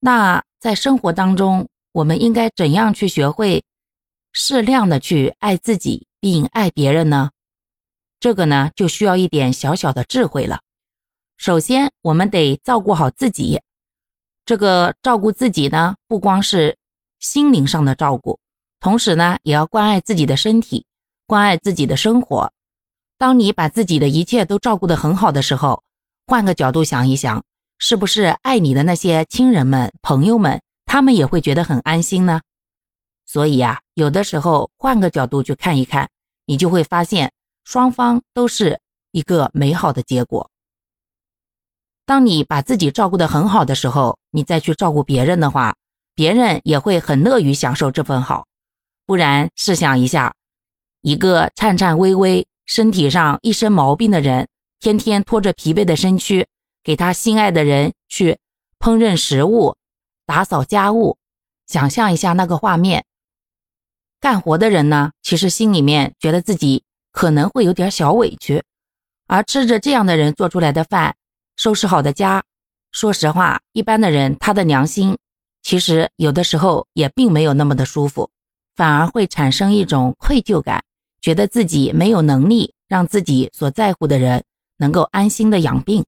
那在生活当中，我们应该怎样去学会适量的去爱自己并爱别人呢？这个呢，就需要一点小小的智慧了。首先，我们得照顾好自己。这个照顾自己呢，不光是心灵上的照顾，同时呢，也要关爱自己的身体，关爱自己的生活。当你把自己的一切都照顾得很好的时候，换个角度想一想，是不是爱你的那些亲人们、朋友们，他们也会觉得很安心呢？所以呀，有的时候换个角度去看一看，你就会发现双方都是一个美好的结果。当你把自己照顾得很好的时候，你再去照顾别人的话，别人也会很乐于享受这份好。不然，试想一下，一个颤颤巍巍。身体上一身毛病的人，天天拖着疲惫的身躯，给他心爱的人去烹饪食物、打扫家务。想象一下那个画面。干活的人呢，其实心里面觉得自己可能会有点小委屈，而吃着这样的人做出来的饭，收拾好的家，说实话，一般的人他的良心其实有的时候也并没有那么的舒服，反而会产生一种愧疚感。觉得自己没有能力让自己所在乎的人能够安心的养病。